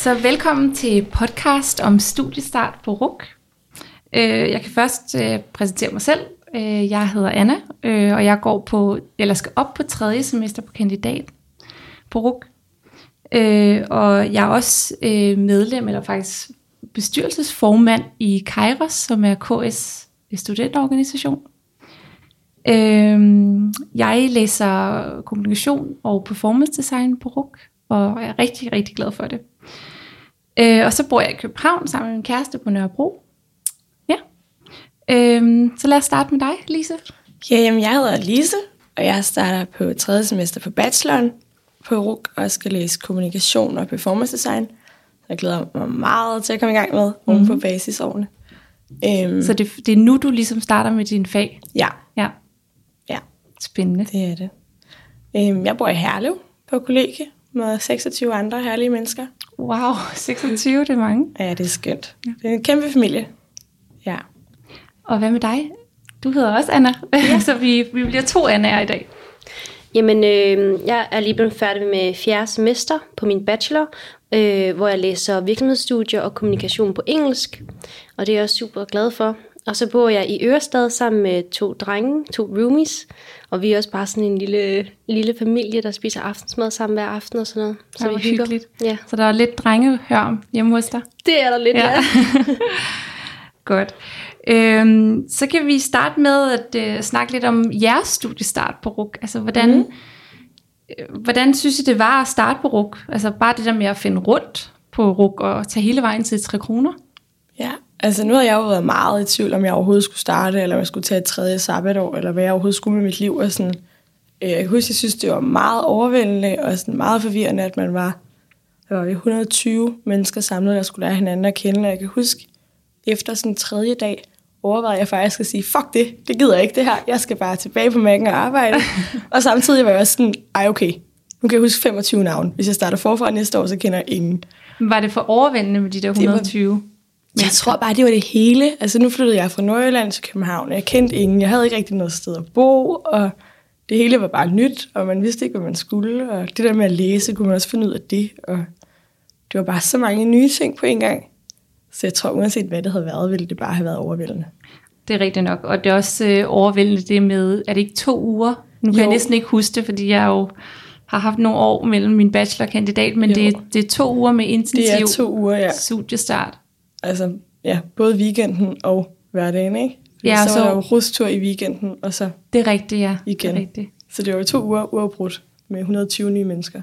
Så velkommen til podcast om studiestart på RUK. Øh, jeg kan først øh, præsentere mig selv. Øh, jeg hedder Anna, og jeg går på, eller skal op på tredje semester på kandidat på RUK. Og jeg er også medlem, eller faktisk bestyrelsesformand i Kairos, som er KS studentorganisation. Jeg læser kommunikation og performance design på RUK, og er rigtig, rigtig glad for det. Øh, og så bor jeg i København sammen med min kæreste på Nørrebro. Ja. Øh, så lad os starte med dig, Lise. Ja, jamen, jeg hedder Lise, og jeg starter på tredje semester på bacheloren på RUK, og skal læse kommunikation og performance design. Så jeg glæder mig meget til at komme i gang med mm-hmm. på basisårene. Øhm, så det, det er nu, du ligesom starter med din fag? Ja. Ja. Ja. Spændende. Det er det. Øhm, jeg bor i Herlev på kollegie med 26 andre herlige mennesker. Wow, 26, det er mange. Ja, det er skønt. Ja. Det er en kæmpe familie. Ja. Og hvad med dig? Du hedder også Anna, ja. så vi, vi bliver to Annaer i dag. Jamen, øh, jeg er lige blevet færdig med fjerde semester på min bachelor, øh, hvor jeg læser virksomhedsstudier og kommunikation på engelsk. Og det er jeg også super glad for. Og så bor jeg i Ørestad sammen med to drenge, to roomies. Og vi er også bare sådan en lille, lille familie, der spiser aftensmad sammen hver aften og sådan noget. Så det vi hygger. hyggeligt. Ja. Så der er lidt drengehør hjemme hos dig? Det er der lidt, ja. ja. Godt. Øhm, så kan vi starte med at øh, snakke lidt om jeres studiestart på RUK. Altså, hvordan, mm. øh, hvordan synes I, det var at starte på RUK? Altså, bare det der med at finde rundt på RUK og tage hele vejen til 3 kroner? Ja, Altså nu har jeg jo været meget i tvivl, om jeg overhovedet skulle starte, eller om jeg skulle tage et tredje sabbatår, eller hvad jeg overhovedet skulle med mit liv. Og sådan, øh, jeg kan huske, jeg synes, det var meget overvældende og sådan meget forvirrende, at man var, der var 120 mennesker samlet, der skulle lære hinanden at kende. Og jeg kan huske, efter sådan en tredje dag, overvejede jeg faktisk at sige, fuck det, det gider jeg ikke det her, jeg skal bare tilbage på mærken og arbejde. og samtidig var jeg også sådan, ej okay, nu kan jeg huske 25 navn. Hvis jeg starter forfra næste år, så kender jeg ingen. Var det for overvældende med de der 120? Det var, men jeg tror bare, det var det hele. Altså nu flyttede jeg fra Nordjylland til København, jeg kendte ingen, jeg havde ikke rigtig noget sted at bo, og det hele var bare nyt, og man vidste ikke, hvad man skulle, og det der med at læse, kunne man også finde ud af det, og det var bare så mange nye ting på en gang. Så jeg tror, uanset hvad det havde været, ville det bare have været overvældende. Det er rigtigt nok, og det er også øh, overvældende det med, er det ikke to uger? Nu kan jo. jeg næsten ikke huske det, fordi jeg jo har haft nogle år mellem min bachelorkandidat, men det, det er to uger med intensiv det er to uger, ja. studiestart altså, ja, både weekenden og hverdagen, ikke? ja, så, så var der jo rustur i weekenden, og så Det er rigtigt, ja. Igen. Det er rigtigt. Så det var jo to uger uafbrudt med 120 nye mennesker.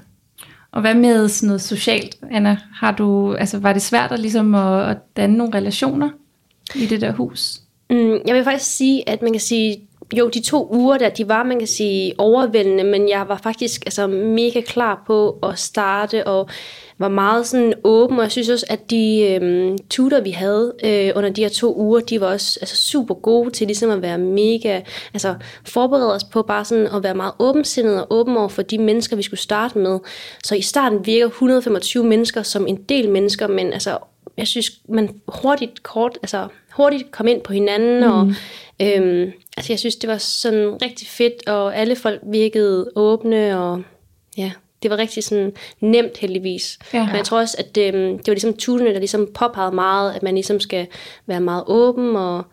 Og hvad med sådan noget socialt, Anna? Har du, altså, var det svært at, ligesom at, at danne nogle relationer i det der hus? Mm, jeg vil faktisk sige, at man kan sige, jo, de to uger der, de var, man kan sige, overvældende, men jeg var faktisk altså, mega klar på at starte, og var meget sådan åben, og jeg synes også, at de øhm, tutor, vi havde øh, under de her to uger, de var også altså, super gode til ligesom at være mega, altså forberede os på bare sådan at være meget åbensindet og åben over for de mennesker, vi skulle starte med. Så i starten virker 125 mennesker som en del mennesker, men altså, jeg synes, man hurtigt kort, altså hurtigt kom ind på hinanden, mm. og øhm, altså, jeg synes, det var sådan rigtig fedt, og alle folk virkede åbne, og ja, det var rigtig sådan nemt heldigvis. Ja. Men jeg tror også, at det, øhm, det var ligesom tuderne, der ligesom påpegede meget, at man ligesom skal være meget åben og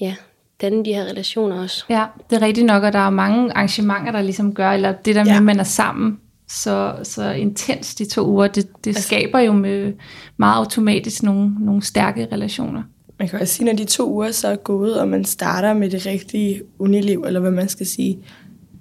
ja, danne de her relationer også. Ja, det er rigtigt nok, og der er mange arrangementer, der ligesom gør, eller det der med, ja. at man er sammen så, så intens de to uger, det, det altså, skaber jo med meget automatisk nogle, nogle stærke relationer. Man kan også sige, når de to uger så er gået, og man starter med det rigtige uniliv, eller hvad man skal sige,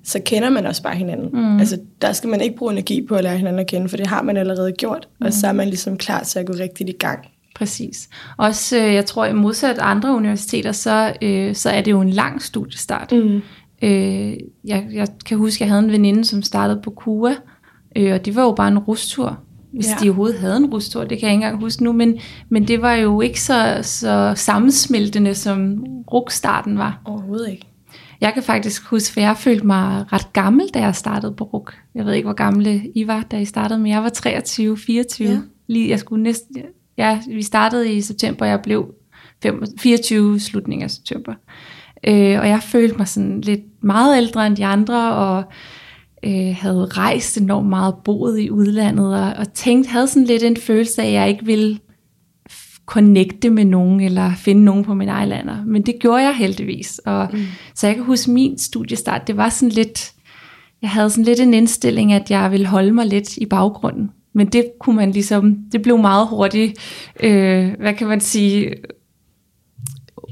så kender man også bare hinanden. Mm. Altså, der skal man ikke bruge energi på at lære hinanden at kende, for det har man allerede gjort, mm. og så er man ligesom klar til at gå rigtigt i gang. Præcis. Også, øh, jeg tror, i modsat andre universiteter, så, øh, så er det jo en lang studiestart. Mm. Øh, jeg, jeg kan huske, at jeg havde en veninde, som startede på KUA, øh, og det var jo bare en rustur hvis ja. de overhovedet havde en rustur, det kan jeg ikke engang huske nu, men, men det var jo ikke så, så sammensmeltende, som rukstarten var. Overhovedet ikke. Jeg kan faktisk huske, at jeg følte mig ret gammel, da jeg startede på RUK. Jeg ved ikke, hvor gamle I var, da I startede, men jeg var 23, 24. Ja. Lige, jeg skulle næsten, ja, vi startede i september, og jeg blev 24 slutningen af september. Øh, og jeg følte mig sådan lidt meget ældre end de andre, og øh, havde rejst enormt meget, boet i udlandet, og, og tænkt, havde sådan lidt en følelse af, at jeg ikke ville connecte med nogen, eller finde nogen på min ejlander. Men det gjorde jeg heldigvis. Og, mm. Så jeg kan huske min studiestart, det var sådan lidt, jeg havde sådan lidt en indstilling, at jeg ville holde mig lidt i baggrunden. Men det kunne man ligesom, det blev meget hurtigt, øh, hvad kan man sige,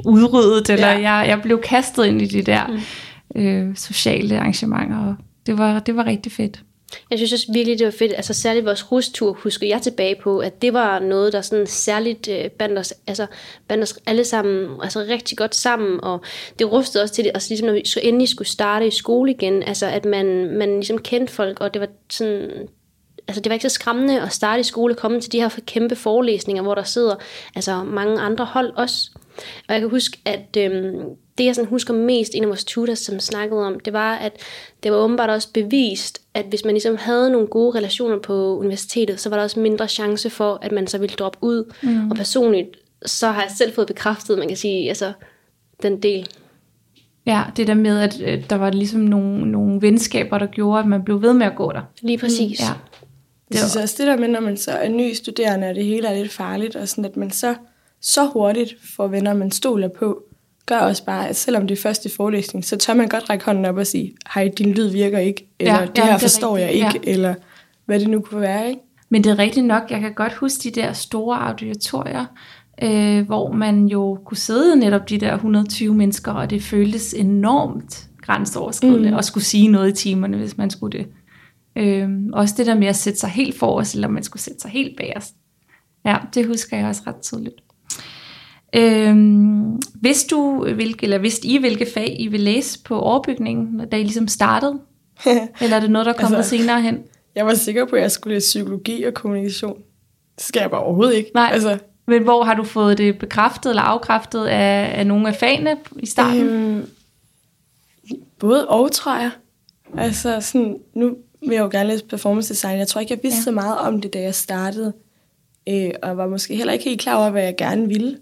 udryddet, eller ja. jeg, jeg blev kastet ind i de der mm. øh, sociale arrangementer, og det var, det var rigtig fedt. Jeg synes også virkelig, det var fedt. Altså særligt vores rustur husker jeg tilbage på, at det var noget, der sådan særligt øh, bandt, os, altså, bandt os alle sammen altså rigtig godt sammen. Og det rustede også til det, altså ligesom når vi så endelig skulle starte i skole igen, altså at man, man ligesom kendte folk, og det var sådan altså det var ikke så skræmmende at starte i skole, komme til de her kæmpe forelæsninger, hvor der sidder altså mange andre hold også. Og jeg kan huske, at øh, det jeg sådan husker mest, en af vores tutors, som snakkede om, det var, at det var åbenbart også bevist, at hvis man ligesom havde nogle gode relationer på universitetet, så var der også mindre chance for, at man så ville droppe ud. Mm. Og personligt, så har jeg selv fået bekræftet, man kan sige, altså den del. Ja, det der med, at øh, der var ligesom nogle, nogle venskaber, der gjorde, at man blev ved med at gå der. Lige præcis. Mm, ja. Jeg synes også, det der med, når man så er ny studerende, og det hele er lidt farligt, og sådan, at man så, så hurtigt får venner, man stoler på, gør også bare, at selvom det er første forelæsning, så tør man godt række hånden op og sige, hej, din lyd virker ikke, eller ja, det her det forstår rigtigt. jeg ikke, ja. eller hvad det nu kunne være, ikke? Men det er rigtigt nok, jeg kan godt huske de der store auditorier, øh, hvor man jo kunne sidde netop de der 120 mennesker, og det føltes enormt grænseoverskridende mm. at skulle sige noget i timerne, hvis man skulle det. Øh, også det der med at sætte sig helt forrest, eller man skulle sætte sig helt bagerst. Ja, det husker jeg også ret tydeligt. Øhm, hvis du hvilke, eller vidste I, hvilke fag I vil læse på overbygningen, da I ligesom startede? eller er det noget, der kommer altså, senere hen? Jeg var sikker på, at jeg skulle læse psykologi og kommunikation. Det skal jeg bare overhovedet ikke. Nej, altså. men hvor har du fået det bekræftet eller afkræftet af, af nogle af fagene i starten? Øhm, både og, tror jeg. Altså sådan, nu vil jeg jo gerne læse performance design. Jeg tror ikke, jeg vidste ja. så meget om det, da jeg startede. Øh, og var måske heller ikke helt klar over, hvad jeg gerne ville.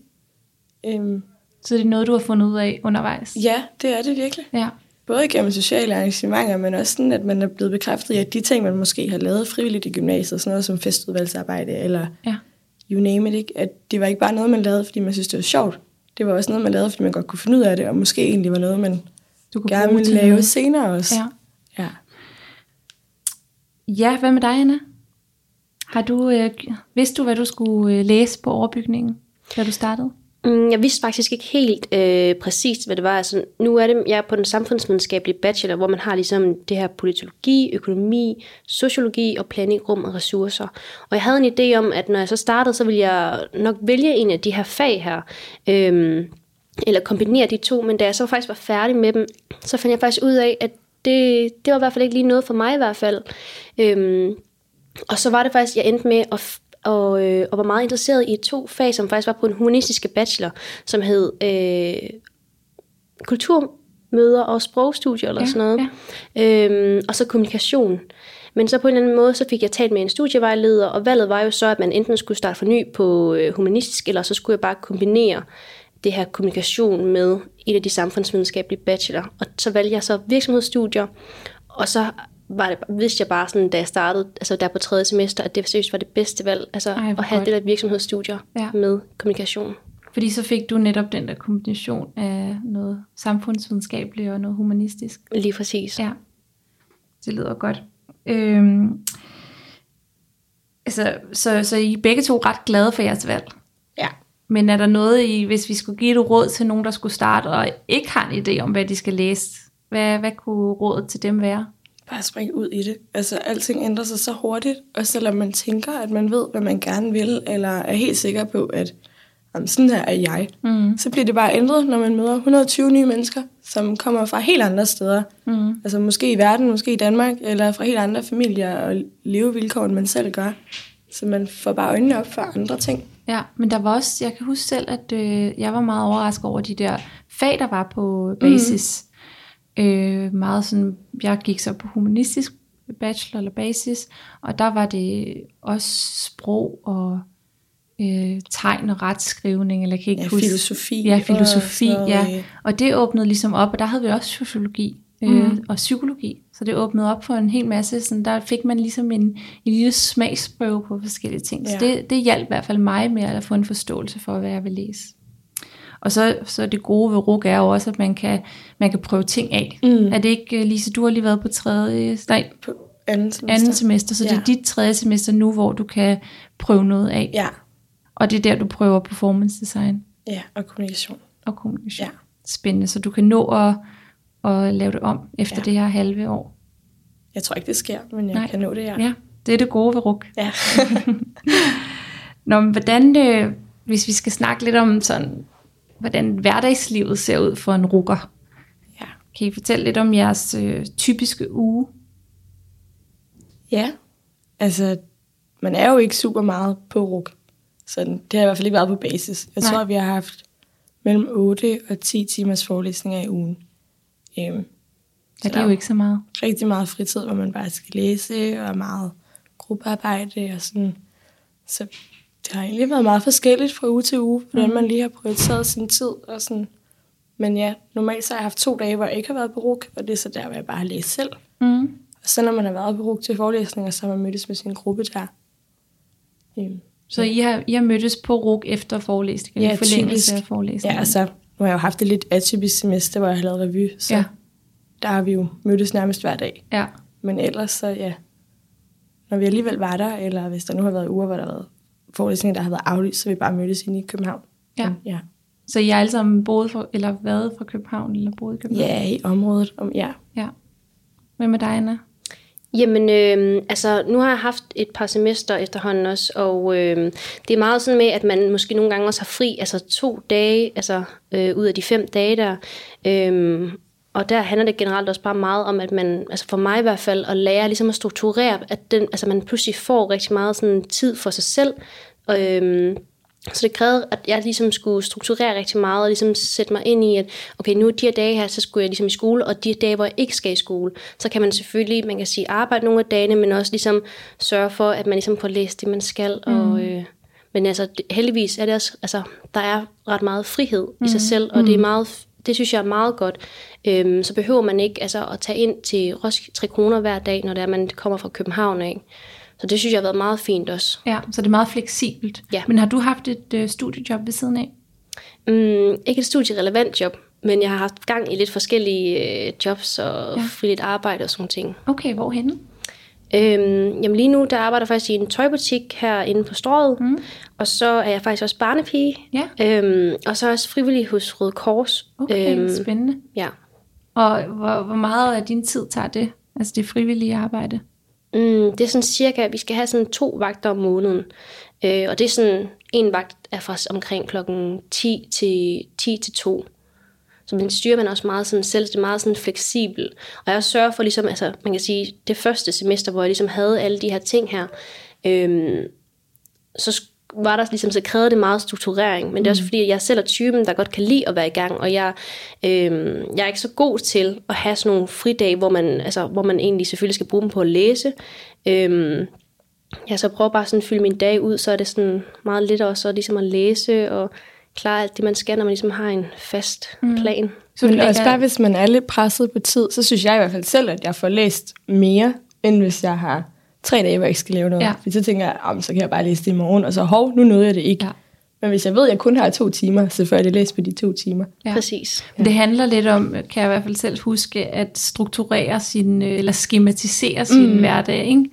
Øhm, så det er noget, du har fundet ud af undervejs? Ja, det er det virkelig. Ja. Både gennem sociale arrangementer, men også sådan, at man er blevet bekræftet i, at de ting, man måske har lavet frivilligt i gymnasiet, sådan noget som festudvalgsarbejde, eller ja. you name it, ikke? at det var ikke bare noget, man lavede, fordi man synes, det var sjovt. Det var også noget, man lavede, fordi man godt kunne finde ud af det, og måske egentlig var noget, man du kunne gerne ville lave senere også. Ja. ja. Ja, hvad med dig, Anna? Har du, øh, vidste du, hvad du skulle øh, læse på overbygningen, da du startede? Mm, jeg vidste faktisk ikke helt øh, præcist, hvad det var. Altså, nu er det, jeg er på den samfundsvidenskabelige bachelor, hvor man har ligesom det her politologi, økonomi, sociologi og planning, rum og ressourcer. Og jeg havde en idé om, at når jeg så startede, så ville jeg nok vælge en af de her fag her. Øh, eller kombinere de to, men da jeg så faktisk var færdig med dem, så fandt jeg faktisk ud af, at det, det var i hvert fald ikke lige noget for mig i hvert fald. Øhm, og så var det faktisk, jeg endte med at og, øh, og var meget interesseret i to fag, som faktisk var på en humanistiske bachelor, som hed øh, kulturmøder og sprogstudier eller ja, sådan noget. Ja. Øhm, og så kommunikation. Men så på en eller anden måde, så fik jeg talt med en studievejleder, og valget var jo så, at man enten skulle starte for ny på øh, humanistisk, eller så skulle jeg bare kombinere det her kommunikation med et af de samfundsvidenskabelige bachelor. Og så valgte jeg så virksomhedsstudier, og så var det, vidste jeg bare sådan, da jeg startede, altså der på tredje semester, at det seriøst var det bedste valg, altså Ej, at have godt. det der virksomhedsstudier ja. med kommunikation. Fordi så fik du netop den der kombination af noget samfundsvidenskabeligt og noget humanistisk. Lige præcis. Ja, det lyder godt. Øhm, altså, så, så I er begge to ret glade for jeres valg? Ja. Men er der noget, I, hvis vi skulle give et råd til nogen, der skulle starte og ikke har en idé om, hvad de skal læse, hvad, hvad kunne rådet til dem være? Bare springe ud i det. Altså, alting ændrer sig så hurtigt, og selvom man tænker, at man ved, hvad man gerne vil, eller er helt sikker på, at jamen, sådan her er jeg, mm. så bliver det bare ændret, når man møder 120 nye mennesker, som kommer fra helt andre steder. Mm. Altså måske i verden, måske i Danmark, eller fra helt andre familier og levevilkår, end man selv gør. Så man får bare øjnene op for andre ting. Ja, men der var også, jeg kan huske selv, at øh, jeg var meget overrasket over de der fag, der var på basis. Mm Øh, meget sådan, jeg gik så på humanistisk bachelor eller basis, og der var det også sprog og øh, tegn og retskrivning, eller kan ikke ja, huske. filosofi. Ja, filosofi, og ja. Og det åbnede ligesom op, og der havde vi også sociologi. øh, mm. og psykologi. Så det åbnede op for en hel masse, sådan, der fik man ligesom en, en lille smagsprøve på forskellige ting. Ja. Så det, det hjalp i hvert fald mig med at få en forståelse for, hvad jeg vil læse. Og så, så det gode ved RUG er jo også, at man kan, man kan prøve ting af. Mm. Er det ikke, Lise, du har lige været på tredje, nej, på anden semester, anden semester så ja. det er dit tredje semester nu, hvor du kan prøve noget af. Ja. Og det er der, du prøver performance design. Ja, og kommunikation. Og kommunikation. Ja. Spændende, så du kan nå at, at lave det om efter ja. det her halve år. Jeg tror ikke, det sker, men jeg Nej. kan nå det, ja. Ja, det er det gode ved RUG. Ja. Nå, men hvordan, øh, hvis vi skal snakke lidt om sådan, hvordan hverdagslivet ser ud for en rukker. Ja. Kan I fortælle lidt om jeres øh, typiske uge? Ja, altså man er jo ikke super meget på RUG. Så det har i hvert fald ikke været på basis. Jeg Nej. tror, vi har haft mellem 8 og 10 timers forelæsninger i ugen. Øhm, ja, det er jo ikke så meget. Rigtig meget fritid, hvor man bare skal læse, og meget gruppearbejde og sådan. Så det har egentlig været meget forskelligt fra uge til uge, hvordan mm. man lige har prioriteret sin tid og sådan. Men ja, normalt så har jeg haft to dage, hvor jeg ikke har været på RUG, og det er så der, hvor jeg bare har læst selv. Mm. Og så når man har været på RUG til forelæsninger, så har man mødtes med sin gruppe der. Øhm, så I har, I har mødtes på RUG efter forelæsninger? Ja, forlængelse af forelæsninger? Ja, altså, nu har jeg jo haft det lidt atypisk semester, hvor jeg har lavet revy, så ja. der har vi jo mødtes nærmest hver dag. Ja. Men ellers så, ja, når vi alligevel var der, eller hvis der nu har været uger, hvor der har været forelæsninger, der har været aflyst, så vi bare mødtes inde i København. Ja. Men, ja. Så I har alle sammen boet for, eller været fra København, eller boet i København? Ja, i området. Om, ja. ja. Hvem er dig, Anna? Jamen, øh, altså, nu har jeg haft et par semester efterhånden også, og øh, det er meget sådan med, at man måske nogle gange også har fri, altså to dage, altså øh, ud af de fem dage der. Øh, og der handler det generelt også bare meget om, at man, altså for mig i hvert fald, at lære ligesom at strukturere, at den, altså man pludselig får rigtig meget sådan tid for sig selv. Øh, så det krævede, at jeg ligesom skulle strukturere rigtig meget, og ligesom sætte mig ind i, at okay, nu de her dage her, så skulle jeg ligesom i skole, og de dage, hvor jeg ikke skal i skole, så kan man selvfølgelig, man kan sige, arbejde nogle af dagene, men også ligesom sørge for, at man ligesom får læst det, man skal. Mm. Og, øh, men altså, heldigvis er det også, altså, der er ret meget frihed mm. i sig mm. selv, og mm. det er mm. meget, det synes jeg er meget godt. Øhm, så behøver man ikke altså, at tage ind til Roskilde 3 kroner hver dag, når det er, man kommer fra København af. Så det synes jeg har været meget fint også. Ja, så det er meget fleksibelt. Ja. Men har du haft et øh, studiejob ved siden af? Mm, ikke et studierelevant job, men jeg har haft gang i lidt forskellige øh, jobs og ja. friligt arbejde og sådan ting. Okay, hvorhenne? Øhm, jamen lige nu, der arbejder jeg faktisk i en tøjbutik herinde på Strøget, mm. og så er jeg faktisk også barnepige, ja. øhm, og så også frivillig hos Røde Kors. Okay, øhm, spændende. Ja. Og hvor, hvor meget af din tid tager det, altså det frivillige arbejde? Mm, det er sådan cirka, vi skal have sådan to vagter om måneden. Øh, og det er sådan, en vagt er fra omkring klokken 10 til, 10 til 2. Så man styrer man også meget sådan selv, det er meget sådan fleksibel. Og jeg sørger for ligesom, altså man kan sige, det første semester, hvor jeg ligesom havde alle de her ting her, øhm, så var der ligesom, så krævede det meget strukturering, men det er også mm. fordi, at jeg selv er typen, der godt kan lide at være i gang, og jeg, øhm, jeg er ikke så god til at have sådan nogle fridage, hvor man, altså, hvor man egentlig selvfølgelig skal bruge dem på at læse. Øhm, jeg så prøver bare sådan at fylde min dag ud, så er det sådan meget lidt også ligesom at læse og klare alt det, man skal, når man ligesom har en fast mm. plan. Så men også bare, hvis man er lidt presset på tid, så synes jeg i hvert fald selv, at jeg får læst mere, end hvis jeg har tre dage, hvor jeg ikke skal lave noget. Ja. For så tænker jeg, oh, så kan jeg bare læse det i morgen, og så hov, nu nåede jeg det ikke. Ja. Men hvis jeg ved, at jeg kun har to timer, så får jeg det læst på de to timer. Ja. Præcis. Ja. Det handler lidt om, kan jeg i hvert fald selv huske, at strukturere sin, øh, eller skematisere sin mm. hverdag. Ikke?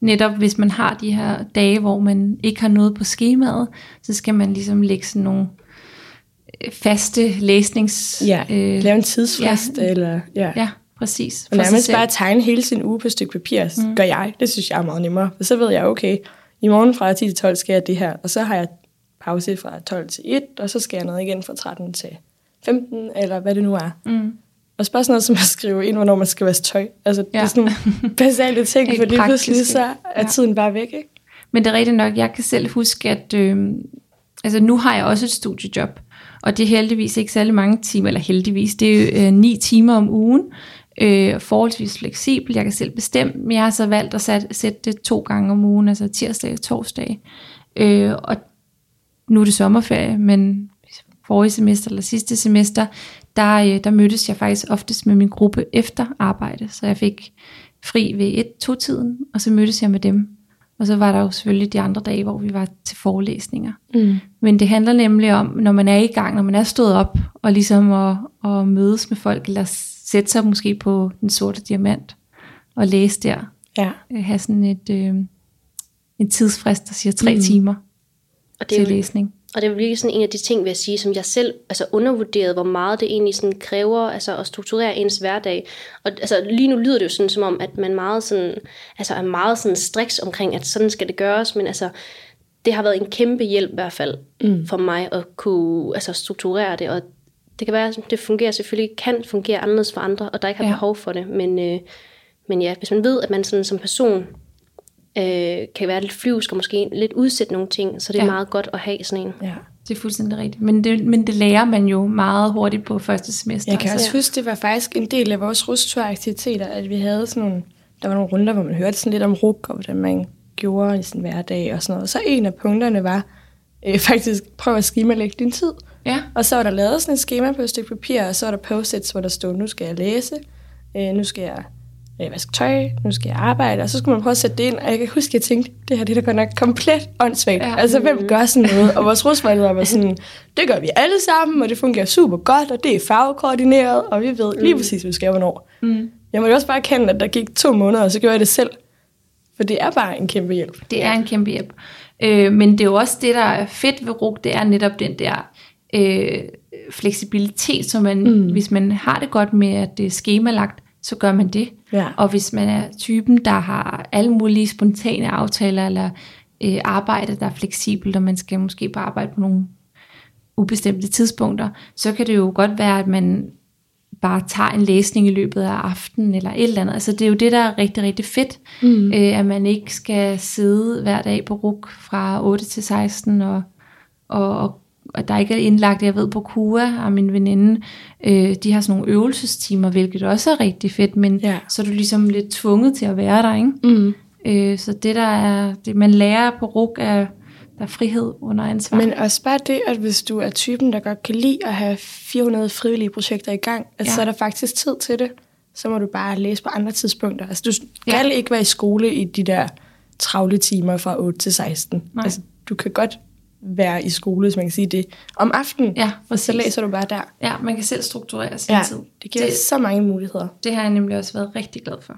Netop hvis man har de her dage, hvor man ikke har noget på skemaet, så skal man ligesom lægge sådan nogle faste læsnings... Ja, øh, lave en tidsfrist. Ja, eller, ja. ja præcis. Og nærmest bare tegne hele sin uge på et stykke papir, mm. gør jeg. Det synes jeg er meget nemmere. For så ved jeg, okay, i morgen fra 10 til 12 skal jeg det her, og så har jeg pause fra 12 til 1, og så skal jeg noget igen fra 13 til 15, eller hvad det nu er. Mm. Og så bare sådan noget som at skrive ind, hvornår man skal vaske tøj. Altså, ja. det er sådan nogle basale ting, for lige pludselig så er ja. tiden bare væk, ikke? Men det er rigtigt nok, jeg kan selv huske, at øh, altså nu har jeg også et studiejob, og det er heldigvis ikke særlig mange timer, eller heldigvis, det er jo øh, ni timer om ugen, øh, forholdsvis fleksibel. Jeg kan selv bestemme, men jeg har så valgt at sætte, sætte det to gange om ugen, altså tirsdag og torsdag. Øh, og nu er det sommerferie, men forrige semester eller sidste semester, der, øh, der mødtes jeg faktisk oftest med min gruppe efter arbejde, så jeg fik fri ved et-to-tiden, og så mødtes jeg med dem. Og så var der jo selvfølgelig de andre dage, hvor vi var til forelæsninger. Mm. Men det handler nemlig om, når man er i gang, når man er stået op, og ligesom at, at mødes med folk, eller sætte sig måske på den sorte diamant, og læse der. Ja. Øh, Have sådan et, øh, en tidsfrist, der siger tre Mm. mm. timer Og det er til jo læsning. Og det er virkelig sådan en af de ting, vil jeg sige, som jeg selv altså undervurderede, hvor meget det egentlig sådan kræver altså at strukturere ens hverdag. Og altså, lige nu lyder det jo sådan, som om, at man meget sådan, altså er meget sådan striks omkring, at sådan skal det gøres, men altså, det har været en kæmpe hjælp i hvert fald mm. for mig at kunne altså, strukturere det, og det kan være, at det fungerer selvfølgelig, kan fungere anderledes for andre, og der ikke har Ja. behov for det, men, øh, men ja, hvis man ved, at man sådan som person øh, kan være lidt flyvsk og måske lidt udsætte nogle ting, så det er Ja. meget godt at have sådan en. ja. Det er fuldstændig rigtigt. Men det, men det lærer man jo meget hurtigt på første semester. Jeg kan også Ja. huske, det var faktisk en del af vores rusturaktiviteter, at vi havde sådan nogle, der var nogle runder, hvor man hørte sådan lidt om ruk, og hvordan man gjorde i sin hverdag og sådan noget. Og så en af punkterne var øh, faktisk, prøv at skemalægge din tid. Ja, Og så var der lavet sådan et schema på et stykke papir, og så var der post-its, hvor der stod, nu skal jeg læse, øh, nu skal jeg øh, vaske tøj, nu skal jeg arbejde, og så skulle man prøve at sætte det ind, og jeg kan huske, at jeg tænkte, det her det er da godt nok komplet åndssvagt. Ja. Altså, hvem gør sådan noget? Og vores rusvejleder var sådan, det gør vi alle sammen, og det fungerer super godt, og det er farvekoordineret, og vi ved lige præcis, hvad vi skal hvornår. mm. Jeg måtte også bare kende, at der gik to måneder, og så gjorde jeg det selv. For det er bare en kæmpe hjælp. det er en kæmpe hjælp. Øh, men det er jo også det, der er fedt ved RUG, det er netop den der øh, fleksibilitet, så man, mm. hvis man har det godt med, at det er skemalagt, så gør man det. Ja. Og hvis man er typen, der har alle mulige spontane aftaler, eller øh, arbejde, der er fleksibelt, og man skal måske bare arbejde på nogle ubestemte tidspunkter, så kan det jo godt være, at man bare tager en læsning i løbet af aftenen, eller et eller andet. Altså det er jo det, der er rigtig, rigtig fedt, mm. øh, at man ikke skal sidde hver dag på RUK fra 8 til 16, og, og, og og der ikke er indlagt, jeg ved på KUA og min veninde, øh, de har sådan nogle øvelsestimer, hvilket også er rigtig fedt, men Ja. så er du ligesom lidt tvunget til at være der, ikke? Mm. Øh, så det der er, det man lærer på RUK er, der er frihed under ansvar. Men også bare det, at hvis du er typen, der godt kan lide at have 400 frivillige projekter i gang, at Ja. så er der faktisk tid til det. Så må du bare læse på andre tidspunkter. Altså, du Ja. skal ikke være i skole i de der travle timer fra 8 til 16. Nej. Altså, du kan godt være i skole, hvis man kan sige det, om aftenen. Ja, og så præcis. læser du bare der. Ja, man kan selv strukturere sin Ja, tid. det giver det, så mange muligheder. det har jeg nemlig også været rigtig glad for.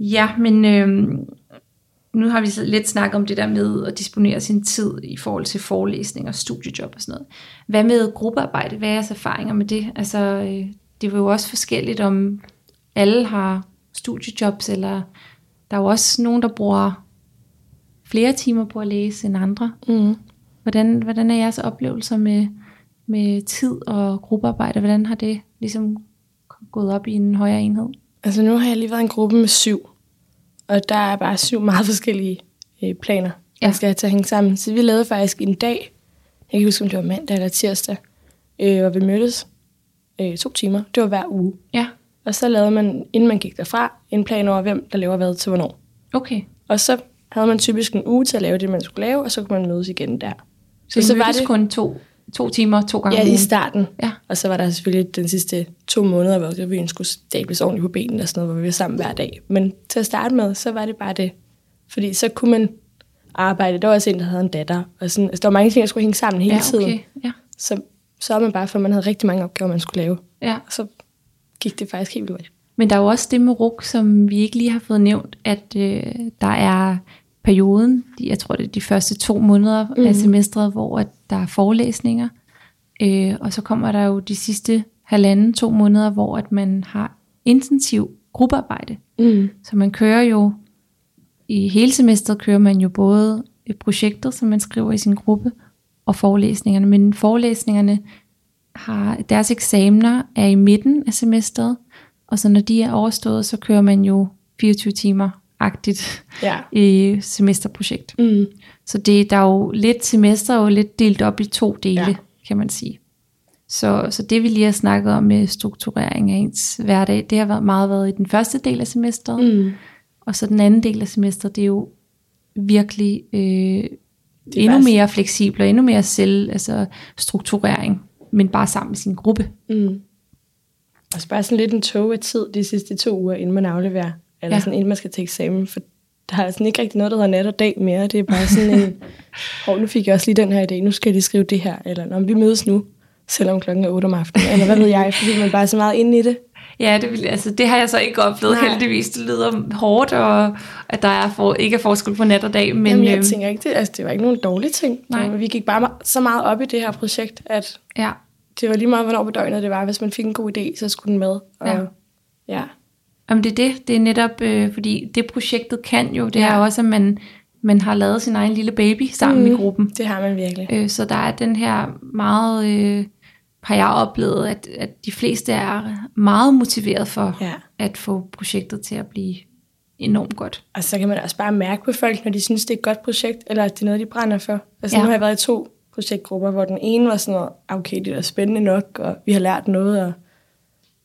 Ja, men øhm, nu har vi så lidt snakket om det der med at disponere sin tid i forhold til forelæsning og studiejob og sådan noget. Hvad med gruppearbejde? Hvad er jeres erfaringer med det? Altså, øh, det er jo også forskelligt, om alle har studiejobs, eller der er jo også nogen, der bruger flere timer på at læse end andre. Mm. Hvordan, hvordan er jeres oplevelser med, med tid og gruppearbejde? Hvordan har det ligesom gået op i en højere enhed? Altså nu har jeg lige været i en gruppe med syv, og der er bare syv meget forskellige øh, planer, Ja. der skal til at hænge sammen. Så vi lavede faktisk en dag, jeg kan huske, om det var mandag eller tirsdag, øh, hvor vi mødtes øh, to timer. Det var hver uge. Ja, Og så lavede man, inden man gik derfra, en plan over, hvem der laver hvad til hvornår. okay. Og så havde man typisk en uge til at lave det, man skulle lave, og så kunne man mødes igen der. Så, så var det kun to, to timer, to gange Ja, i starten. Ja. Og så var der selvfølgelig den sidste to måneder, hvor revyen skulle stables ordentligt på benene og sådan noget, hvor vi var sammen hver dag. Men til at starte med, så var det bare det. Fordi så kunne man arbejde. Der var også en, der havde en datter. Og sådan, altså, der var mange ting, der skulle hænge sammen hele ja, tiden. okay. Ja, Så så man bare, for man havde rigtig mange opgaver, man skulle lave. ja. Og så gik det faktisk helt vildt. Men der er jo også det med RUK, som vi ikke lige har fået nævnt, at øh, der er perioden, de, jeg tror det er de første to måneder mm. af semestret, hvor at der er forelæsninger, øh, og så kommer der jo de sidste halvanden, to måneder, hvor at man har intensiv gruppearbejde. Mm. Så man kører jo, i hele semesteret kører man jo både projektet, som man skriver i sin gruppe, og forelæsningerne. Men forelæsningerne har, deres eksamener er i midten af semesteret, og så når de er overstået, så kører man jo 24 timer agtigt Ja. i semesterprojekt. Mm. Så det, der er jo lidt semester er jo lidt delt op i to dele, ja. Kan man sige. Så, så det vi lige har snakket om med strukturering af ens hverdag, det har været meget været i den første del af semesteret, Mm. og så den anden del af semesteret, det er jo virkelig øh, endnu bare- mere fleksibel og endnu mere selv, altså strukturering. men bare sammen med sin gruppe. Mm. Og så bare sådan lidt en af tid de sidste to uger, inden man afleverer. Eller Ja. sådan, inden man skal til eksamen. For der er sådan ikke rigtig noget, der hedder nat og dag mere. Det er bare sådan en, hov, nu fik jeg også lige den her idé, nu skal jeg lige skrive det her. Eller, når vi mødes nu, selvom klokken er 8 om aftenen. Eller hvad ved jeg, fordi man bare er så meget inde i det. Ja, det, vil, altså, det har jeg så ikke oplevet Nej. heldigvis. Det lyder hårdt, og at der er for, ikke er forskel på nat og dag. Men, Men Jamen, jeg øhm, tænker ikke, det, altså, det var ikke nogen dårlige ting. Nej. Vi gik bare så meget op i det her projekt, at ja, det var lige meget, hvornår på døgnet det var. Hvis man fik en god idé, så skulle den med. Og, Ja. ja. Jamen det er det. Det er netop, øh, fordi det projektet kan jo, det ja. Er også, at man, man har lavet sin egen lille baby sammen mm. i gruppen. Det har man virkelig. Øh, så der er den her meget, øh, har jeg oplevet, at, at de fleste er meget motiveret for Ja. at få projektet til at blive enormt godt. Og så kan man også bare mærke på folk, når de synes, det er et godt projekt, eller at det er noget, de brænder for. Altså ja. nu har jeg været i to projektgrupper, hvor den ene var sådan noget, "Ah, okay, det er spændende nok, og vi har lært noget, og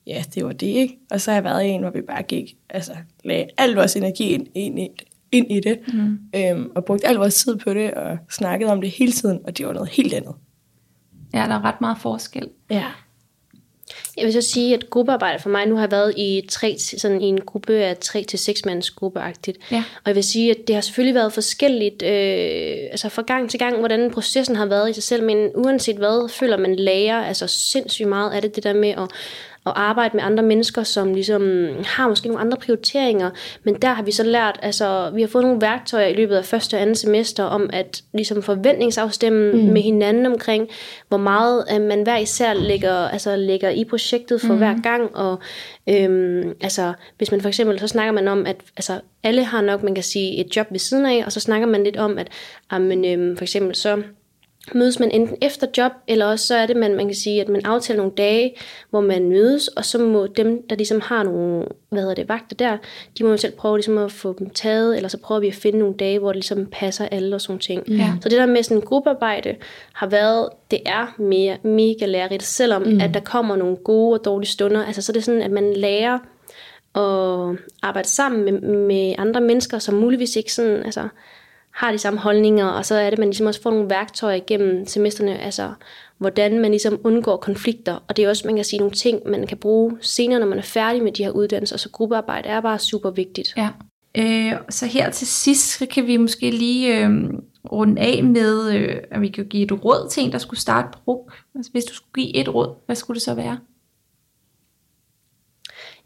ja, det var det, ikke? Og så har jeg været i en, hvor vi bare gik, altså lagde al vores energi ind, ind, i, ind i det, mm. øhm, og brugte al vores tid på det, og snakkede om det hele tiden, og det var noget helt andet. Ja, der er ret meget forskel. Ja. Jeg vil så sige, at gruppearbejde for mig, nu har været i, tre, sådan i en gruppe af 3 til 6 mands gruppeagtigt. Ja. Og jeg vil sige, at det har selvfølgelig været forskelligt, øh, altså fra gang til gang, hvordan processen har været i sig selv, men uanset hvad, føler man lærer altså sindssygt meget af det, det der med at, at arbejde med andre mennesker, som ligesom har måske nogle andre prioriteringer, men der har vi så lært, altså vi har fået nogle værktøjer i løbet af første og andet semester, om at ligesom forventningsafstemme mm. med hinanden omkring, hvor meget at man hver især lægger, altså lægger i projektet for mm. hver gang, og øhm, altså hvis man for eksempel, så snakker man om, at altså, alle har nok, man kan sige, et job ved siden af, og så snakker man lidt om, at amen, øhm, for eksempel så mødes man enten efter job, eller også så er det, man, man kan sige, at man aftaler nogle dage, hvor man mødes, og så må dem, der ligesom har nogle, hvad hedder det, vagter der, de må jo selv prøve ligesom at få dem taget, eller så prøver vi at finde nogle dage, hvor det ligesom passer alle og sådan ting. Ja. Så det der med sådan gruppearbejde har været, det er mere, mega lærerigt, selvom mm. at der kommer nogle gode og dårlige stunder, altså så er det sådan, at man lærer at arbejde sammen med, med andre mennesker, som muligvis ikke sådan, altså, har de samme holdninger, og så er det, at man ligesom også får nogle værktøjer igennem semesterne, altså hvordan man ligesom undgår konflikter, og det er også, man kan sige, nogle ting, man kan bruge senere, når man er færdig med de her uddannelser, så gruppearbejde er bare super vigtigt. Ja. Øh, så her til sidst, så kan vi måske lige øh, runde af med, øh, at vi kan give et råd til en, der skulle starte på RUK. Altså, hvis du skulle give et råd, hvad skulle det så være?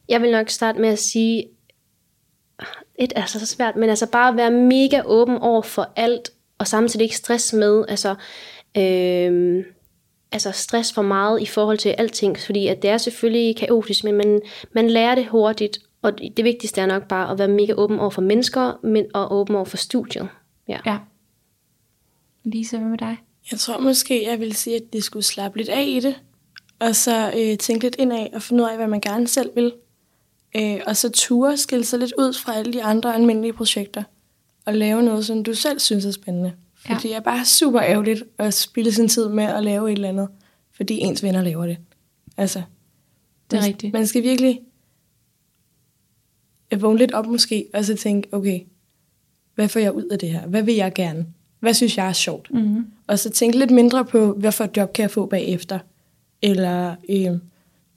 Jeg vil nok starte med at sige, et er så svært, men altså bare være mega åben over for alt, og samtidig ikke stress med, altså, øh, altså stress for meget i forhold til alting, fordi at det er selvfølgelig kaotisk, men man, man lærer det hurtigt, og det det vigtigste er nok bare at være mega åben over for mennesker, men og åben over for studiet. Ja. Ja. Lisa, hvad med dig? Jeg tror måske, jeg vil sige, at de skulle slappe lidt af i det, og så øh, tænke lidt indad og finde ud af, hvad man gerne selv vil. Øh, og så ture skille sig lidt ud fra alle de andre almindelige projekter, og lave noget, som du selv synes er spændende. Ja. Fordi det er bare super ærgerligt at spille sin tid med at lave et eller andet, fordi ens venner laver det. Altså, Det er man- rigtigt. Man skal virkelig vågne lidt op måske, og så tænke, okay, hvad får jeg ud af det her? Hvad vil jeg gerne? Hvad synes jeg er sjovt? Mm-hmm. Og så tænke lidt mindre på, hvad for et job kan jeg få bagefter? Eller øh,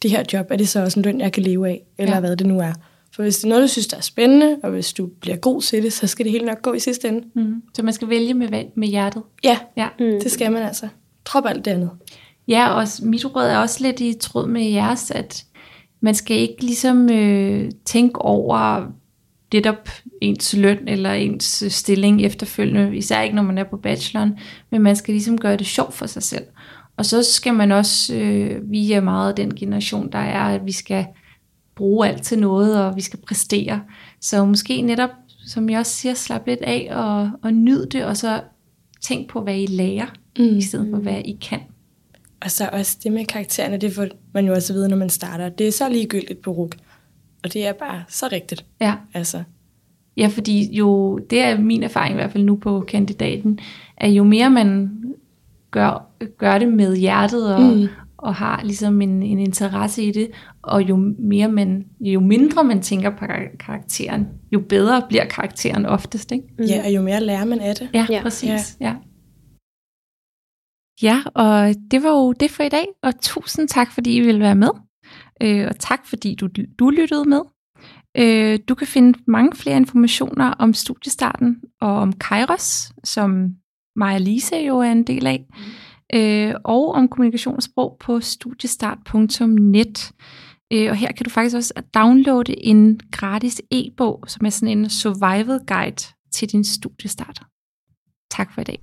det her job, er det så også en løn, jeg kan leve af? Eller Ja. hvad det nu er. For hvis det er noget, du synes, der er spændende, og hvis du bliver god til det, så skal det hele nok gå i sidste ende. Mm-hmm. Så man skal vælge med, med hjertet. Ja, Ja. Mm. det skal man altså. Drop alt det andet. Ja, og mit råd er også lidt i tråd med jeres, at man skal ikke ligesom øh, tænke over netop ens løn eller ens øh, stilling efterfølgende, især ikke når man er på bacheloren, men man skal ligesom gøre det sjovt for sig selv. Og så skal man også, øh, vi er meget den generation, der er, at vi skal bruge alt til noget, og vi skal præstere. Så måske netop, som jeg også siger, slap lidt af og, og nyd det, og så tænk på, hvad I lærer, mm. i stedet for, hvad I kan. Og så også det med karaktererne, det får man jo også at vide, når man starter. Det er så ligegyldigt på RUK. Og det er bare så rigtigt. Ja. Altså, Ja, fordi jo, det er min erfaring i hvert fald nu på kandidaten, at jo mere man gør, gør det med hjertet og, mm. og har ligesom en, en interesse i det, og jo mere man, jo mindre man tænker på kar- karakteren, jo bedre bliver karakteren oftest, ikke? mm. ja, og jo mere lærer man af det. Ja, Ja. præcis. Ja. Ja. Ja, og det var jo det for i dag, og tusind tak, fordi I ville være med. Øh, og tak, fordi du, du lyttede med. Øh, du kan finde mange flere informationer om studiestarten og om Kairos, som Maja Lise jo er en del af, øh, og om kommunikation og sprog på studiestart.net. Øh, og her kan du faktisk også downloade en gratis e-bog, som er sådan en survival guide til din studiestart. Tak for i dag.